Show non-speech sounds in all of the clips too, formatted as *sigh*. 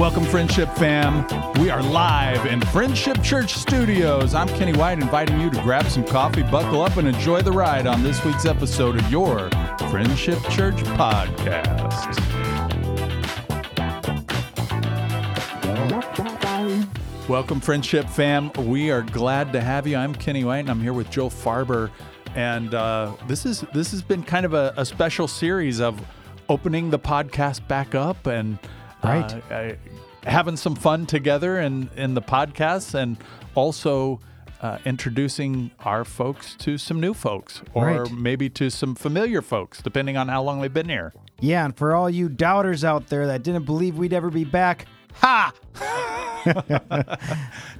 Welcome, Friendship Fam. We are live in Friendship Church Studios. I'm Kenny White, inviting you to grab some coffee, buckle up, and enjoy the ride on this week's episode of your Friendship Church podcast. Welcome, Friendship Fam. We are glad to have you. I'm Kenny White, and I'm here with Joel Farber. And uh, this is this has been kind of a, a special series of opening the podcast back up and Right. uh, uh, having some fun together in, in the podcast and also uh, introducing our folks to some new folks or Right. maybe to some familiar folks, depending on how long they've been here. Yeah, and for all you doubters out there that didn't believe we'd ever be back, ha! *laughs*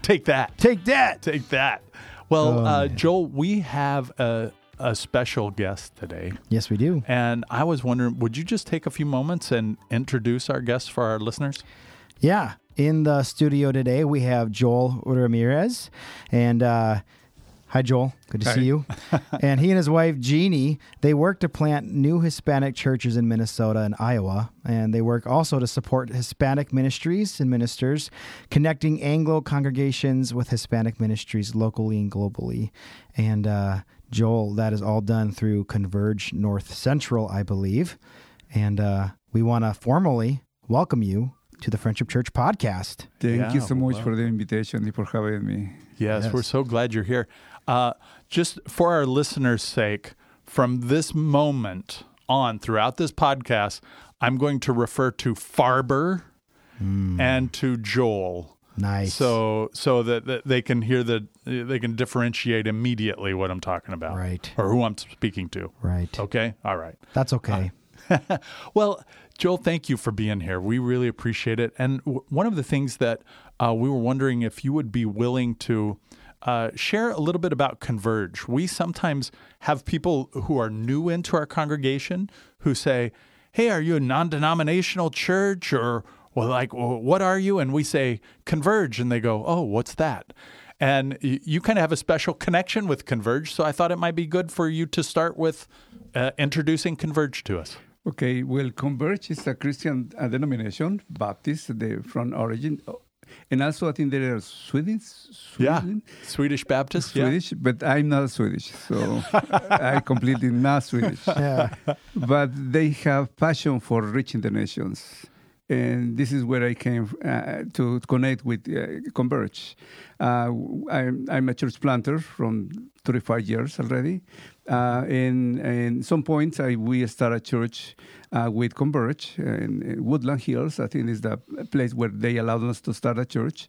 Take that. Take that! Take that. Well, Oh, uh. Joel, we have a, a special guest today. Yes, we do. And I was wondering, would you just take a few moments and introduce our guest for our listeners? Yeah, in the studio today we have Joel Ramirez, and uh, hi Joel, good to Hi. see you. *laughs* and he and his wife Jeannie, they work to plant new Hispanic churches in Minnesota and Iowa, and they work also to support Hispanic ministries and ministers, connecting Anglo congregations with Hispanic ministries locally and globally. And uh, Joel, that is all done through Converge North Central, I believe. And uh, we want to formally welcome you to the Friendship Church podcast. Thank Yeah, you so much well. for the invitation and for having me. Yes, Yes. we're so glad you're here. Uh, just for our listeners' sake, from this moment on throughout this podcast, I'm going to refer to Farber and to Joel. Nice. So so that, that they can hear the they can differentiate immediately what I'm talking about. Right. Or who I'm speaking to. right. Okay? All right. That's okay. *laughs* Well, Joel, thank you for being here. We really appreciate it. And w- one of the things that uh, we were wondering if you would be willing to uh, share a little bit about Converge. We sometimes have people who are new into our congregation who say, Hey, are you a non denominational church? Or, well, like, what are you? And we say, Converge. And they go, Oh, what's that? And you kind of have a special connection with Converge. So I thought it might be good for you to start with uh, introducing Converge to us. Okay, well, Converge is a Christian uh, denomination, Baptist, the from origin, and also I think there are Swedish, Yeah, Sweden, Swedish Baptist. yeah. Swedish, but I'm not Swedish, so *laughs* I completely not Swedish. Yeah. but they have passion for reaching the nations. And this is where I came uh, to connect with uh, Converge. Uh, I'm, I'm a church planter from 35 years already. Uh, and and some point I, we start a church uh, with Converge in, in Woodland Hills. I think is the place where they allowed us to start a church.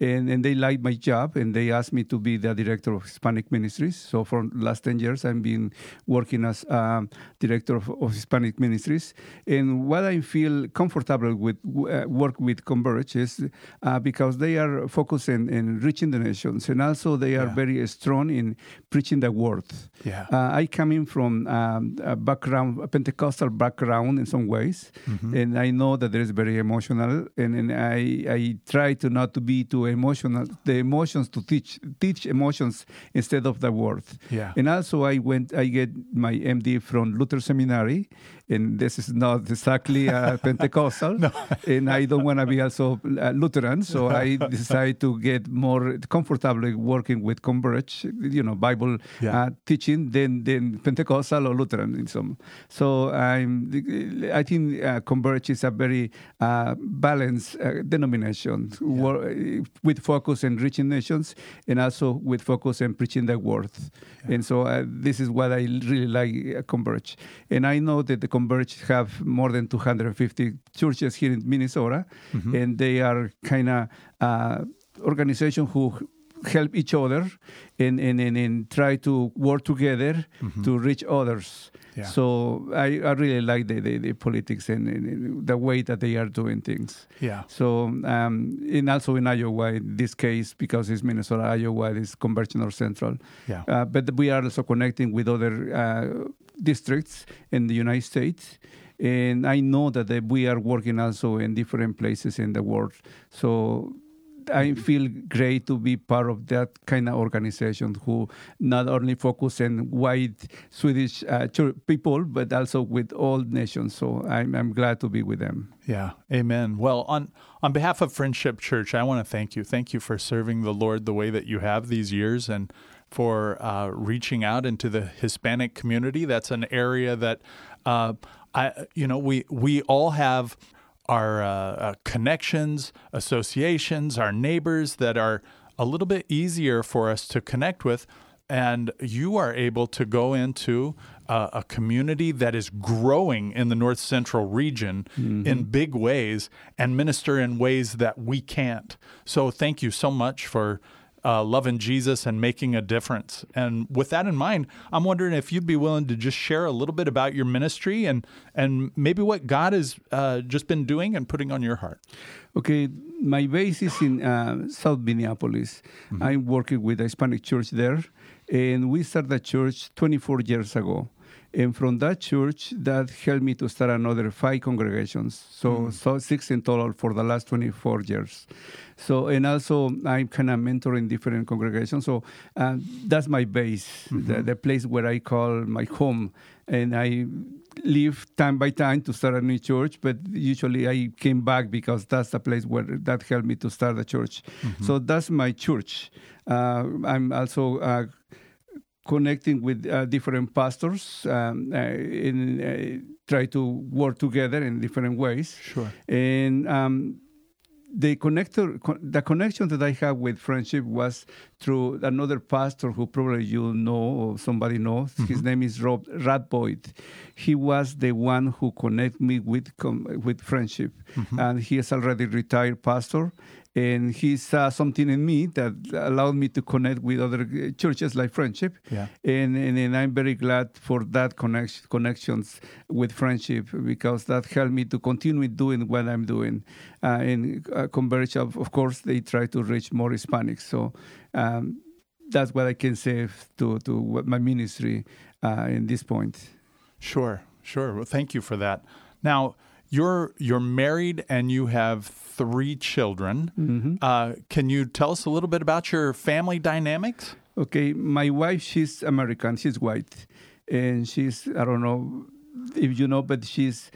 And, and they liked my job and they asked me to be the director of Hispanic ministries. So for the last 10 years, I've been working as um, director of, of Hispanic ministries. And what I feel comfortable with uh, work with Converge is uh, because they are focused in, in reaching the nations and also they are Yeah. very strong in preaching the word. Yeah. Uh, I coming from um, a background, a Pentecostal background in some ways, Mm-hmm. and I know that there is very emotional, and, and I I try to not to be too emotional. The emotions to teach teach emotions instead of the word. Yeah. And also I went I get my MD from Luther Seminary, and this is not exactly uh, *laughs* Pentecostal, and I don't want to be also uh, Lutheran, so I *laughs* decided to get more comfortable working with Converge, you know, Bible Yeah. uh, teaching than than Pentecostal or Lutheran in some. So I'm I think uh, Converge is a very uh, balanced uh, denomination wor- with focus on reaching nations and also with focus on preaching the word. And so uh, this is what I really like uh, Converge. And I know that the Converge have more than 250 churches here in Minnesota, and they are kind of uh, organization who help each other and, and, and, and try to work together to reach others. Yeah. So I, I really like the, the, the politics and, and- the way that they are doing things. Yeah. So, um, and also in Iowa, in this case, because it's Minnesota, Iowa is Converge North Central. Yeah. Uh, but we are also connecting with other uh, districts in the United States. And I know that uh, we are working also in different places in the world. So I feel great to be part of that kind of organization who not only focus on white Swedish uh, people, but also with all nations. So I'm, I'm glad to be with them. Yeah, amen. Well, on on behalf of Friendship Church, I want to thank you. Thank you for serving the Lord the way that you have these years, and for uh, reaching out into the Hispanic community. That's an area that uh, I, you know, we we all have our uh, uh, connections, associations, our neighbors that are a little bit easier for us to connect with. And you are able to go into uh, a community that is growing in the North Central region mm-hmm. in big ways and minister in ways that we can't. So, thank you so much for uh, loving Jesus and making a difference. And with that in mind, I'm wondering if you'd be willing to just share a little bit about your ministry and and maybe what God has uh, just been doing and putting on your heart. Okay, my base is in uh, South Minneapolis. Mm-hmm. I'm working with a Hispanic church there, and we started a church 24 years ago. And from that church, that helped me to start another five congregations. So, mm. so six in total for the last 24 years. So, and also I'm kind of mentoring different congregations. So uh, that's my base, mm-hmm. the, the, place where I call my home. And I leave time by time to start a new church, but usually I came back because that's the place where that helped me to start a church. Mm-hmm. So that's my church. Uh, I'm also uh, connecting with uh, different pastors um, uh, and uh, try to work together in different ways. Sure. And um, the connector, the connection that I have with friendship was through another pastor who probably you know or somebody knows. Mm-hmm. His name is Rob Radboyd. He was the one who connected me with with friendship, mm-hmm. and he is already retired pastor and he saw something in me that allowed me to connect with other uh, churches like friendship. Yeah. and, and, and i'm very glad for that connection connections with friendship because that helped me to continue doing what i'm doing. Uh, in uh, converge of, of course they try to reach more hispanics. So um, that's what i can say to to my ministry uh, in this point. Sure sure. Well thank you for that. Now you're you're married and you have three children. Mm-hmm. Uh, can you tell us a little bit about your family dynamics? Okay, my wife she's American, she's white, and she's I don't know if you know, but she's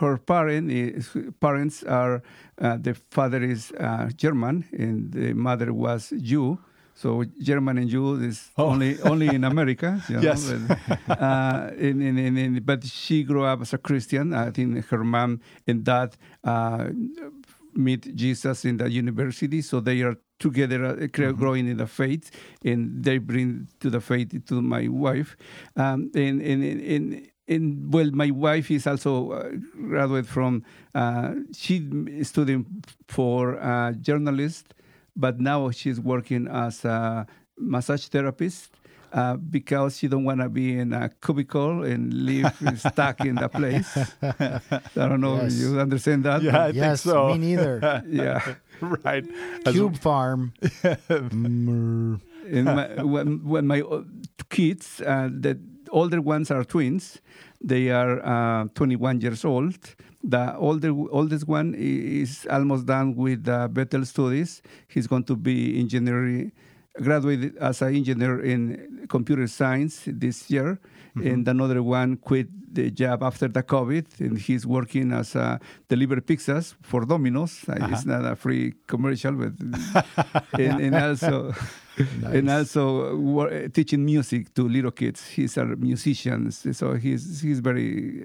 her parent is, parents are uh, the father is uh, German and the mother was Jew so German and Jew is oh. only only in America. *laughs* You know? yes. But, uh, in, in, in, but she grew up as a Christian. I think her mom and dad uh, meet Jesus in the university, so they are together uh, mm-hmm. growing in the faith, and they bring to the faith to my wife. Um, and, and, and, and well, my wife is also uh, graduate from. Uh, she studying for uh, journalist but now she's working as a massage therapist. Uh, because she don't want to be in a cubicle and live *laughs* stuck in the place. *laughs* I don't know yes. if you understand that. Yeah, I yes, think so. Me neither. *laughs* yeah, right. Cube farm. and my, when, when my kids, uh, the older ones are twins. They are uh, 21 years old the older, oldest one is almost done with uh, Bethel studies. He's going to be engineering, graduated as an engineer in computer science this year. Mm-hmm. And another one quit the job after the COVID, and he's working as a deliver pizzas for Domino's. Uh, uh-huh. It's not a free commercial, but *laughs* and, and also nice. and also uh, teaching music to little kids. He's a musician, so he's he's very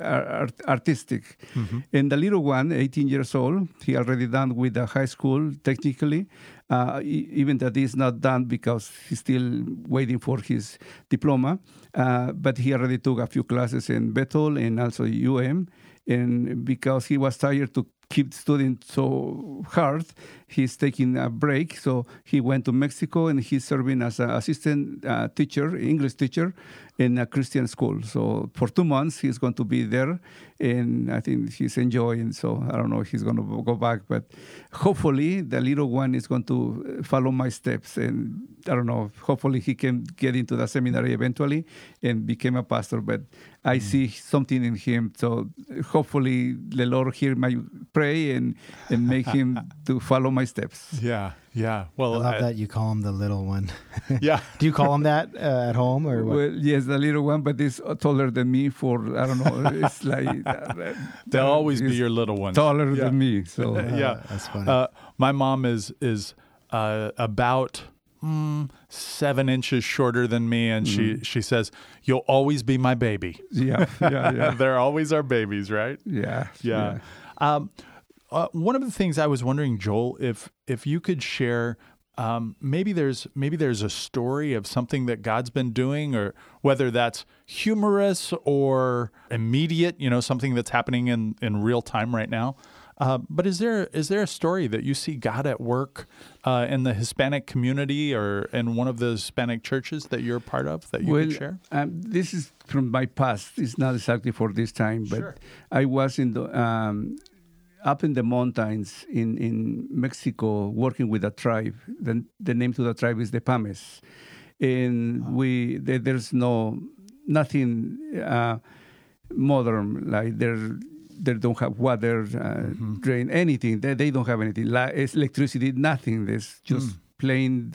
uh, art, artistic. Mm-hmm. And the little one, 18 years old, he already done with the high school technically. Uh, even that is not done because he's still waiting for his diploma. Uh, but he already took a few classes in Bethel and also UM. And because he was tired to keep studying so hard, he's taking a break. So he went to Mexico and he's serving as an assistant uh, teacher, English teacher, in a Christian school. So for two months, he's going to be there, and I think he's enjoying. So I don't know he's going to go back, but hopefully the little one is going to follow my steps, and I don't know. Hopefully he can get into the seminary eventually and become a pastor. But I mm. see something in him. So hopefully the Lord hear my pray and, and make him *laughs* to follow my steps. Yeah, yeah. Well, I love I- that you call him the little one. *laughs* Yeah. Do you call him that uh, at home or what? Well, yes, the little one, but he's taller than me for, I don't know, it's *laughs* like. uh, They'll always be your little one. Taller Yeah. than me. So. yeah, Uh, that's funny. Uh, my mom is is uh, about mm, seven inches shorter than me, and she she says, "You'll always be my baby." Yeah, yeah, *laughs* yeah. They're always our babies, right? yeah, Yeah. Um, uh, one of the things I was wondering, Joel, if if you could share. Um, maybe there's maybe there's a story of something that God's been doing, or whether that's humorous or immediate, you know, something that's happening in, in real time right now. Uh, but is there is there a story that you see God at work uh, in the Hispanic community or in one of the Hispanic churches that you're part of that you well, could share? Um, this is from my past. It's not exactly for this time, but Sure. I was in the um, up in the mountains in, in Mexico working with a tribe. The, the name to the tribe is the Pames, and we there, there's no nothing uh, modern like there. They don't have water, uh, drain, anything. They, they don't have anything. It's electricity, nothing. There's just plain,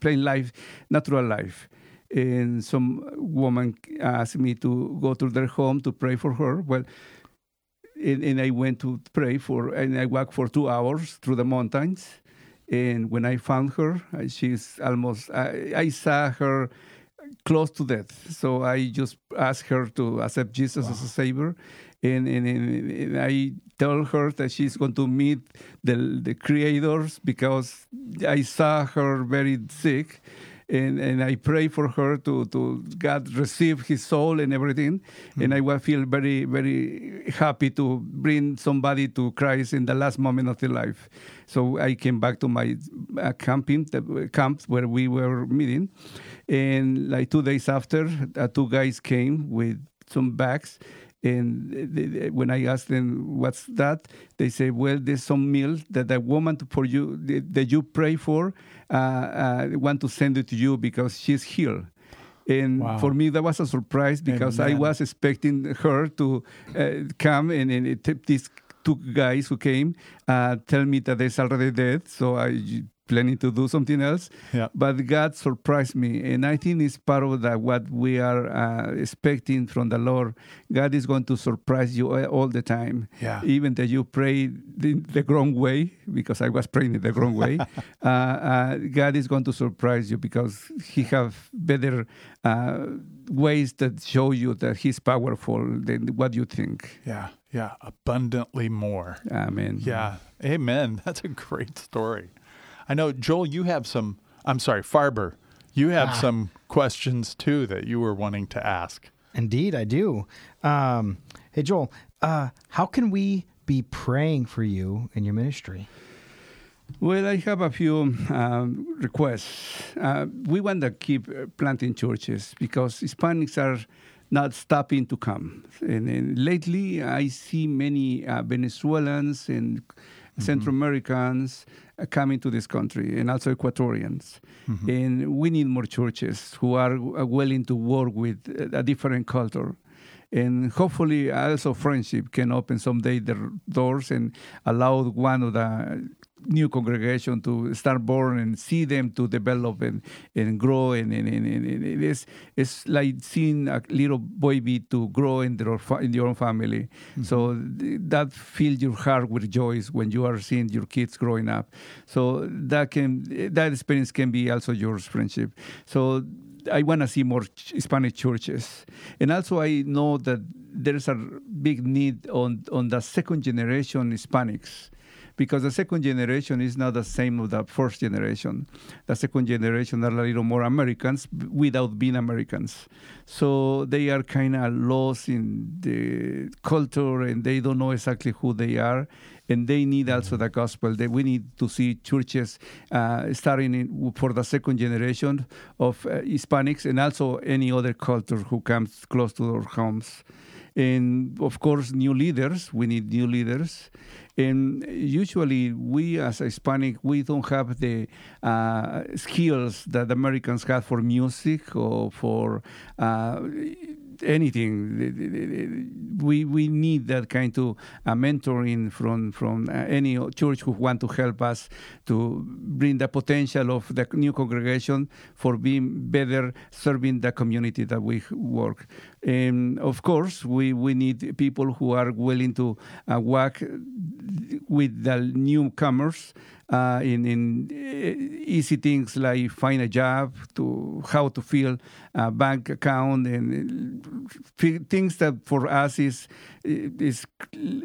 plain life, natural life and some woman asked me to go to their home to pray for her. Well, and, and I went to pray for, and I walked for two hours through the mountains. And when I found her, she's almost, I, I saw her close to death. So I just asked her to accept Jesus as a savior. And, and, and, and I tell her that she's going to meet the, the creators because I saw her very sick and, and I pray for her to, to God receive his soul and everything. And I will feel very, very happy to bring somebody to Christ in the last moment of their life. So I came back to my uh, camping, the camp where we were meeting. And like two days after, uh, two guys came with some bags. And they, they- when I asked them what's that, they say, "Well, there's some meal that a woman for you that you pray for uh, uh, want to send it to you because she's healed." And Wow. for me, that was a surprise because I was expecting her to uh, come and, and it, these two guys who came uh, tell me that they're already dead. So I planning to do something else. Yeah. But God surprised me, and I think it's part of that what we are uh, expecting from the Lord. God is going to surprise you all- the time. Yeah. Even that you pray the, the wrong way, because I was praying it the wrong way. *laughs* uh, uh, God is going to surprise you because He have better uh, ways that show you that He's powerful than what you think. Yeah, yeah, abundantly more. Amen. Yeah, amen. *laughs* That's a great story. I know, Joel, you have some, I'm sorry, Farber, you have some questions too that you were wanting to ask. Indeed, I do. Um, hey, Joel, uh, how can we be praying for you in your ministry? Well, I have a few um, requests. Uh, we want to keep uh, planting churches because Hispanics are not stopping to come. And, and lately, I see many uh, Venezuelans and Central Americans coming to this country, and also Ecuadorians. And we need more churches who are uh, willing to work with uh, a different culture and hopefully also friendship can open someday the doors and allow one of the new congregation to start born and see them to develop and, and grow and, and, and, and it is it's like seeing a little baby to grow in their in your own family. Mm-hmm. So that fills your heart with joy when you are seeing your kids growing up. So that can that experience can be also your friendship. So I want to see more ch- Hispanic churches, and also I know that there's a big need on on the second generation Hispanics, because the second generation is not the same of the first generation. The second generation are a little more Americans without being Americans, so they are kind of lost in the culture and they don't know exactly who they are and they need also the gospel. That we need to see churches uh, starting in, for the second generation of uh, Hispanics and also any other culture who comes close to our homes. And of course, new leaders. We need new leaders. And usually, we as Hispanic, we don't have the uh, skills that Americans have for music or for uh, anything. We we need that kind of uh, mentoring from from uh, any church who want to help us to bring the potential of the new congregation for being better serving the community that we work. And of course, we, we need people who are willing to uh, work with the newcomers uh, in, in uh, easy things like find a job, to how to fill a bank account, and uh, things that for us is is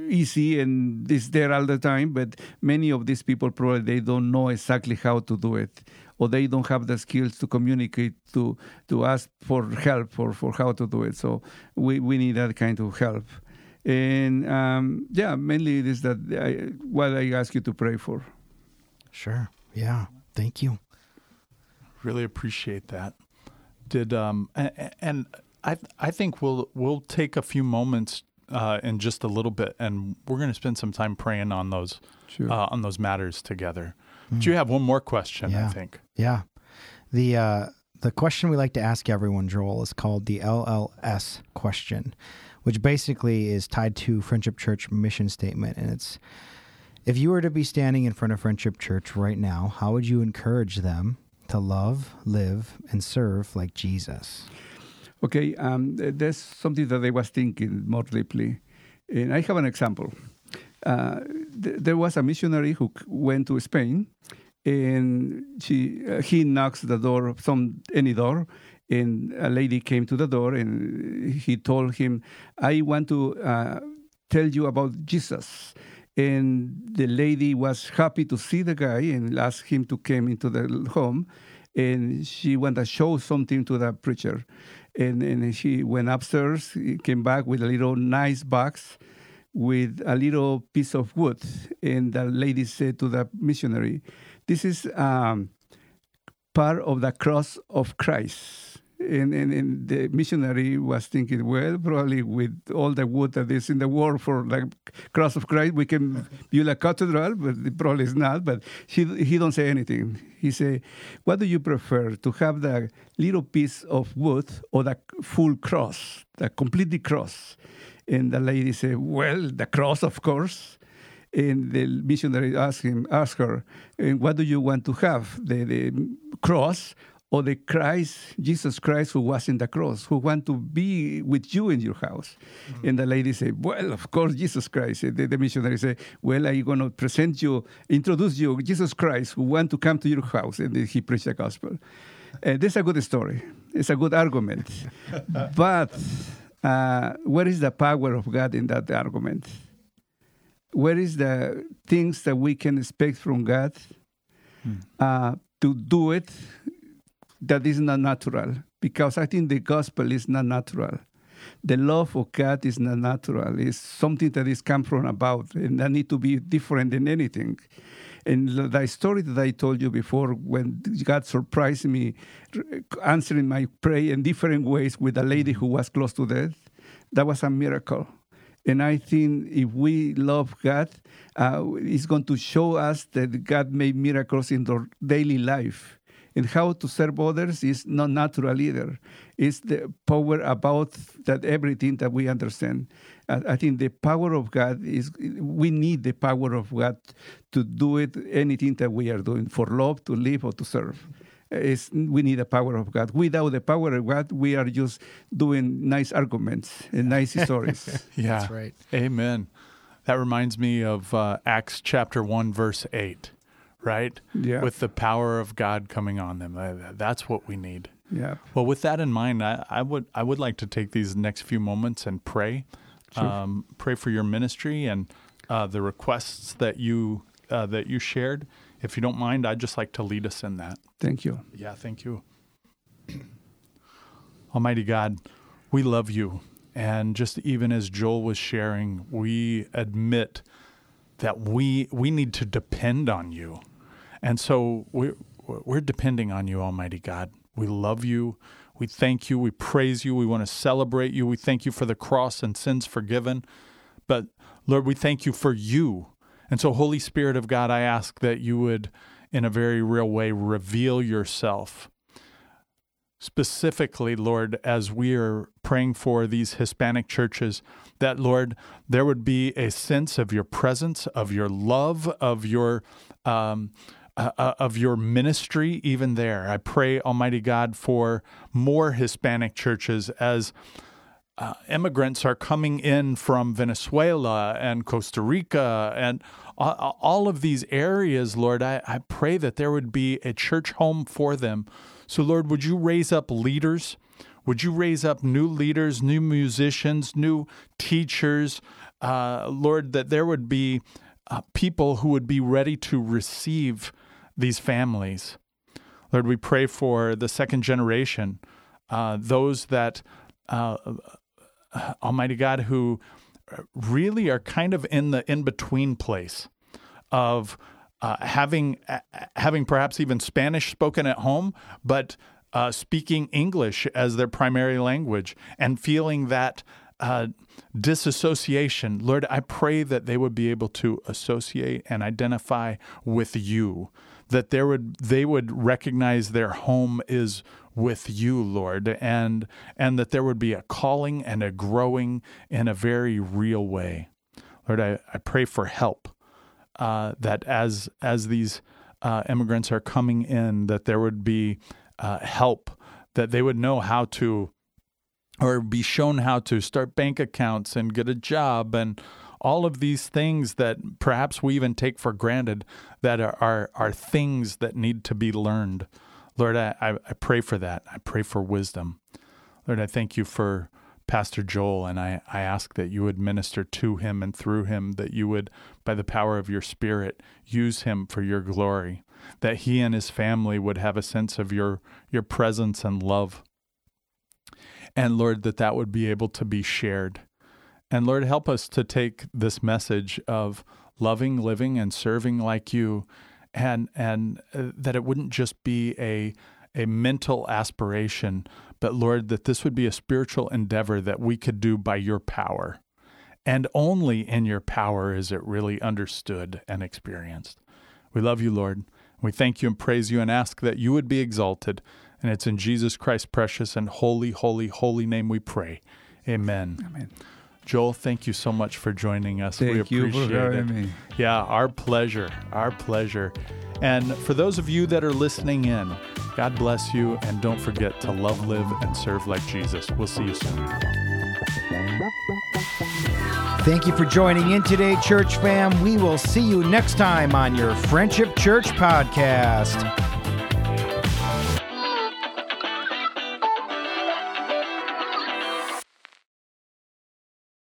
easy and is there all the time. But many of these people probably they don't know exactly how to do it or they don't have the skills to communicate to to ask for help for, for how to do it. So we, we need that kind of help. And um, yeah, mainly it is that I, what I ask you to pray for. Sure. Yeah. Thank you. Really appreciate that. Did um and, and I I think we'll we'll take a few moments uh, in just a little bit, and we're going to spend some time praying on those sure. uh, on those matters together. Mm. Do you have one more question? Yeah. I think. Yeah. The uh, the question we like to ask everyone, Joel, is called the LLS question, which basically is tied to Friendship Church mission statement, and it's if you were to be standing in front of Friendship Church right now, how would you encourage them to love, live, and serve like Jesus? Okay, um, there's something that I was thinking more deeply, and I have an example. Uh, th- there was a missionary who went to Spain, and she uh, he knocks the door, some any door, and a lady came to the door, and he told him, "I want to uh, tell you about Jesus." And the lady was happy to see the guy and asked him to come into the home. And she went to show something to the preacher. And, and she went upstairs came back with a little nice box with a little piece of wood. And the lady said to the missionary this is um, part of the cross of christ and, and, and, the missionary was thinking, well, probably with all the wood that is in the world for the cross of Christ, we can build a cathedral, but probably is not. But he, he don't say anything. He say, what do you prefer, to have the little piece of wood or the full cross, the completely cross? And the lady said, well, the cross, of course. And the missionary asked him, asked her, what do you want to have, the, the cross or the Christ, Jesus Christ, who was in the cross, who want to be with you in your house. Mm-hmm. And the lady said, Well, of course, Jesus Christ. The, the missionary said, Well, I'm going to present you, introduce you, Jesus Christ, who want to come to your house. And he preached the gospel. Uh, this is a good story. It's a good argument. *laughs* but uh, where is the power of God in that argument? Where is the things that we can expect from God hmm. uh, to do it that is not natural because I think the gospel is not natural. The love of God is not natural. It's something that is come from above and that need to be different than anything. And the story that I told you before, when God surprised me answering my prayer in different ways with a lady who was close to death, that was a miracle. And I think if we love God, uh, it's going to show us that God made miracles in our daily life and how to serve others is not natural either. It's the power about that everything that we understand. I think the power of God is we need the power of God to do it anything that we are doing for love, to live, or to serve. It's, we need the power of God. Without the power of God, we are just doing nice arguments and nice stories. *laughs* *laughs* yeah, that's right. Amen. That reminds me of uh, Acts chapter 1, verse 8 right? Yeah. With the power of God coming on them. That's what we need. Yeah. Well, with that in mind, I, I would I would like to take these next few moments and pray, sure. um, pray for your ministry and uh, the requests that you uh, that you shared. If you don't mind, I'd just like to lead us in that. Thank you. Yeah, thank you. *clears throat* Almighty God, we love you, and just even as Joel was sharing, we admit that we we need to depend on you and so we're, we're depending on you, Almighty God. We love you. We thank you. We praise you. We want to celebrate you. We thank you for the cross and sins forgiven. But Lord, we thank you for you. And so, Holy Spirit of God, I ask that you would, in a very real way, reveal yourself specifically, Lord, as we are praying for these Hispanic churches, that, Lord, there would be a sense of your presence, of your love, of your. Um, uh, uh, of your ministry, even there. I pray, Almighty God, for more Hispanic churches as uh, immigrants are coming in from Venezuela and Costa Rica and all of these areas, Lord. I, I pray that there would be a church home for them. So, Lord, would you raise up leaders? Would you raise up new leaders, new musicians, new teachers? Uh, Lord, that there would be uh, people who would be ready to receive these families. Lord, we pray for the second generation, uh, those that, uh, Almighty God, who really are kind of in the in between place of uh, having uh, having perhaps even Spanish spoken at home, but uh, speaking English as their primary language and feeling that uh, disassociation. Lord, I pray that they would be able to associate and identify with you that there would they would recognize their home is with you, Lord, and and that there would be a calling and a growing in a very real way. Lord, I, I pray for help uh, that as as these uh, immigrants are coming in, that there would be uh, help, that they would know how to, or be shown how to start bank accounts and get a job and all of these things that perhaps we even take for granted that are, are, are things that need to be learned. Lord, I, I pray for that. I pray for wisdom. Lord, I thank you for Pastor Joel, and I, I ask that you would minister to him and through him, that you would, by the power of your Spirit, use him for your glory, that he and his family would have a sense of your, your presence and love. And Lord, that that would be able to be shared. And Lord, help us to take this message of loving, living, and serving like you, and and uh, that it wouldn't just be a a mental aspiration, but Lord, that this would be a spiritual endeavor that we could do by your power. And only in your power is it really understood and experienced. We love you, Lord. We thank you and praise you and ask that you would be exalted. And it's in Jesus Christ's precious and holy, holy, holy name we pray. Amen. Amen. Joel, thank you so much for joining us. Thank we appreciate you for having it. me. Yeah, our pleasure. Our pleasure. And for those of you that are listening in, God bless you and don't forget to love, live, and serve like Jesus. We'll see you soon. Thank you for joining in today, church fam. We will see you next time on your Friendship Church podcast.